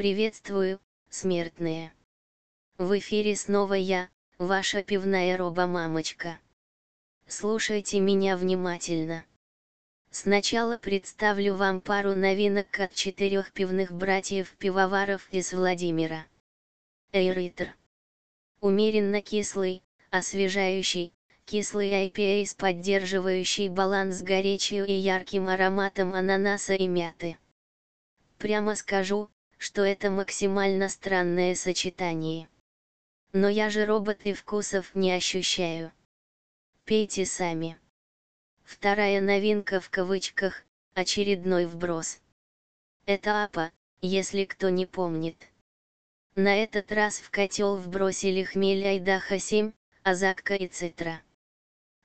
Приветствую, смертные. В эфире снова я, ваша пивная роба-мамочка. Слушайте меня внимательно. Сначала представлю вам пару новинок от четырех пивных братьев-пивоваров из Владимира. Эйритер. Умеренно кислый, освежающий, кислый IPA с поддерживающий баланс горечью и ярким ароматом ананаса и мяты. Прямо скажу, что это максимально странное сочетание. Но я же робот и вкусов не ощущаю. Пейте сами. Вторая новинка в кавычках, очередной вброс. Это апа, если кто не помнит. На этот раз в котел вбросили хмель Айдаха 7, азакка и цитра.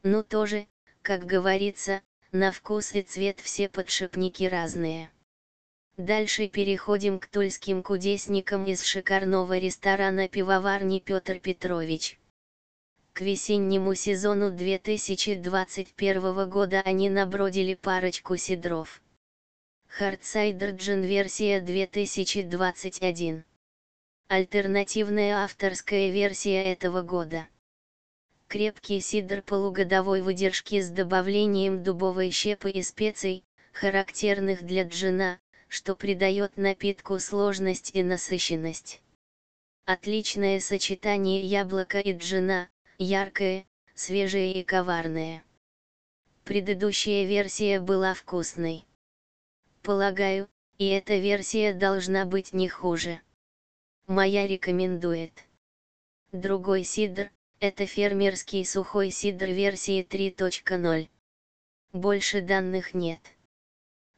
Ну тоже, как говорится, на вкус и цвет все подшипники разные. Дальше переходим к тульским кудесникам из шикарного ресторана пивоварни Петр Петрович. К весеннему сезону 2021 года они набродили парочку сидров. Хардсайдер Джин версия 2021. Альтернативная авторская версия этого года крепкий сидр полугодовой выдержки с добавлением дубовой щепы и специй, характерных для джина, что придает напитку сложность и насыщенность. Отличное сочетание яблока и джина, яркое, свежее и коварное. Предыдущая версия была вкусной. Полагаю, и эта версия должна быть не хуже. Моя рекомендует. Другой сидр, это фермерский сухой сидр версии 3.0. Больше данных нет.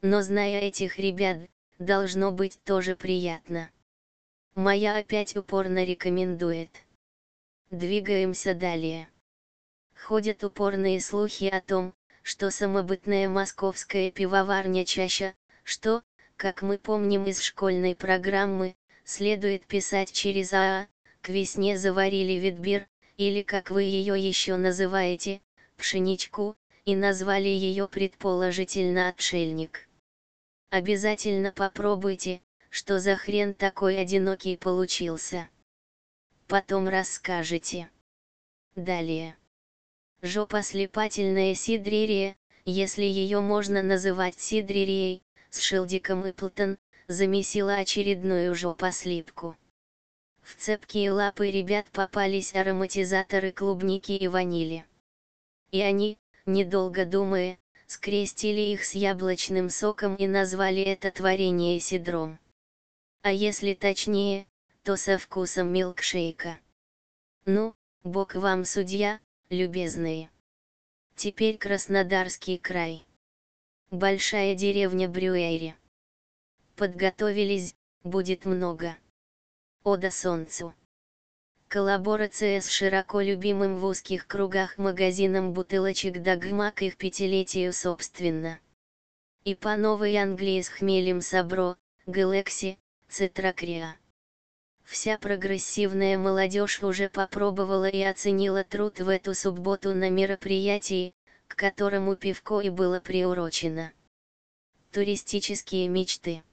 Но зная этих ребят, должно быть тоже приятно. Моя опять упорно рекомендует. Двигаемся далее. Ходят упорные слухи о том, что самобытная московская пивоварня чаще, что, как мы помним из школьной программы, следует писать через АА, к весне заварили ветбир, или как вы ее еще называете, пшеничку, и назвали ее предположительно отшельник. Обязательно попробуйте, что за хрен такой одинокий получился. Потом расскажете. Далее. Жопа слепательная сидрерия, если ее можно называть сидрерией, с Шилдиком и Плтон, замесила очередную жопослипку. В цепкие лапы ребят попались ароматизаторы клубники и ванили. И они, недолго думая, скрестили их с яблочным соком и назвали это творение сидром. А если точнее, то со вкусом милкшейка. Ну, бог вам судья, любезные. Теперь Краснодарский край. Большая деревня Брюэри. Подготовились, будет много. Ода солнцу. Коллаборация с широко любимым в узких кругах магазином бутылочек Дагма к их пятилетию собственно. И по Новой Англии с хмелем Сабро, Галакси, Цитракриа. Вся прогрессивная молодежь уже попробовала и оценила труд в эту субботу на мероприятии, к которому пивко и было приурочено. Туристические мечты.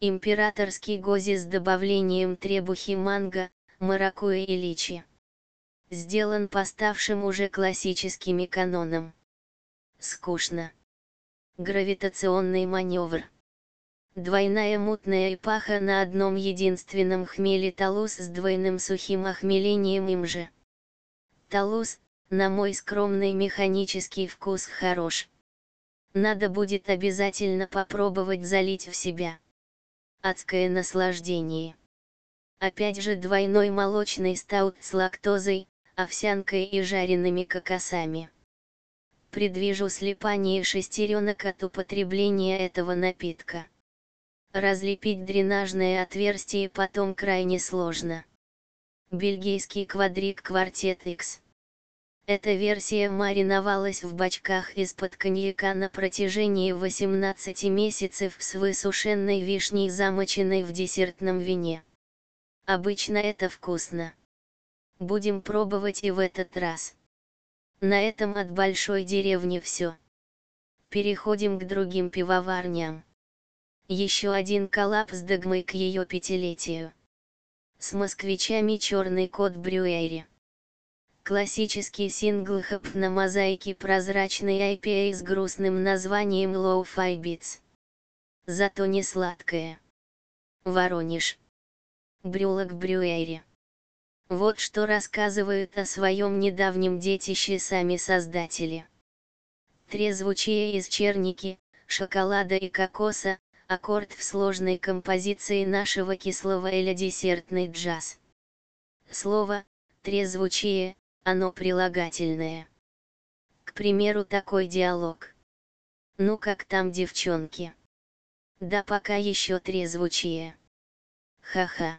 Императорский гози с добавлением требухи манго, маракуя и личи. Сделан поставшим уже классическими каноном. Скучно. Гравитационный маневр. Двойная мутная эпаха на одном единственном хмеле талус с двойным сухим охмелением им же. Талус, на мой скромный механический вкус хорош. Надо будет обязательно попробовать залить в себя. Адское наслаждение. Опять же двойной молочный стаут с лактозой, овсянкой и жареными кокосами. Предвижу слепание шестеренок от употребления этого напитка. Разлепить дренажное отверстие потом крайне сложно. Бельгийский квадрик Квартет X. Эта версия мариновалась в бачках из-под коньяка на протяжении 18 месяцев с высушенной вишней замоченной в десертном вине. Обычно это вкусно. Будем пробовать и в этот раз. На этом от большой деревни все. Переходим к другим пивоварням. Еще один коллапс догмы к ее пятилетию. С москвичами черный кот Брюэри. Классический сингл хэп на мозаике прозрачный IPA с грустным названием Low Fi Beats. Зато не сладкое. Воронеж. Брюлок Брюэри. Вот что рассказывают о своем недавнем детище сами создатели. Трезвучие из черники, шоколада и кокоса, аккорд в сложной композиции нашего кислого эля десертный джаз. Слово «трезвучие» оно прилагательное. К примеру такой диалог. Ну как там девчонки? Да пока еще трезвучие. Ха-ха.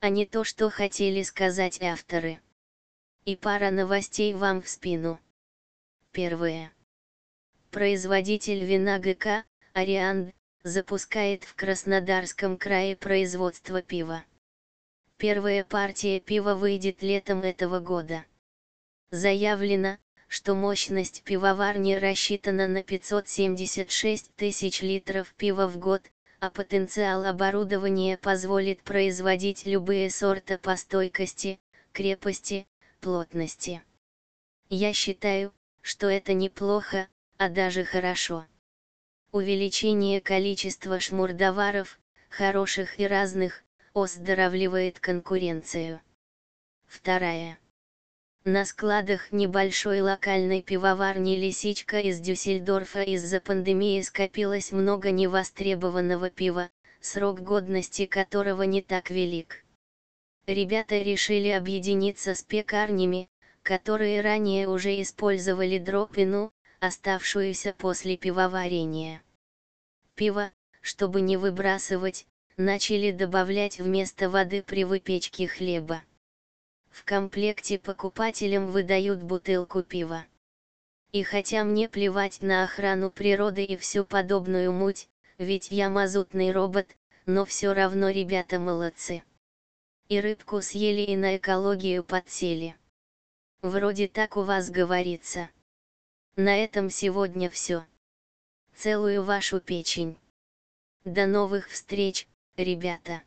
А не то, что хотели сказать авторы. И пара новостей вам в спину. Первое. Производитель вина ГК, Арианд, запускает в Краснодарском крае производство пива. Первая партия пива выйдет летом этого года. Заявлено, что мощность пивоварни рассчитана на 576 тысяч литров пива в год, а потенциал оборудования позволит производить любые сорта по стойкости, крепости, плотности. Я считаю, что это неплохо, а даже хорошо. Увеличение количества шмурдоваров, хороших и разных, оздоравливает конкуренцию. Вторая. На складах небольшой локальной пивоварни «Лисичка» из Дюссельдорфа из-за пандемии скопилось много невостребованного пива, срок годности которого не так велик. Ребята решили объединиться с пекарнями, которые ранее уже использовали дропину, оставшуюся после пивоварения. Пиво, чтобы не выбрасывать, начали добавлять вместо воды при выпечке хлеба. В комплекте покупателям выдают бутылку пива. И хотя мне плевать на охрану природы и всю подобную муть, ведь я мазутный робот, но все равно ребята молодцы. И рыбку съели и на экологию подсели. Вроде так у вас говорится. На этом сегодня все. Целую вашу печень. До новых встреч, ребята.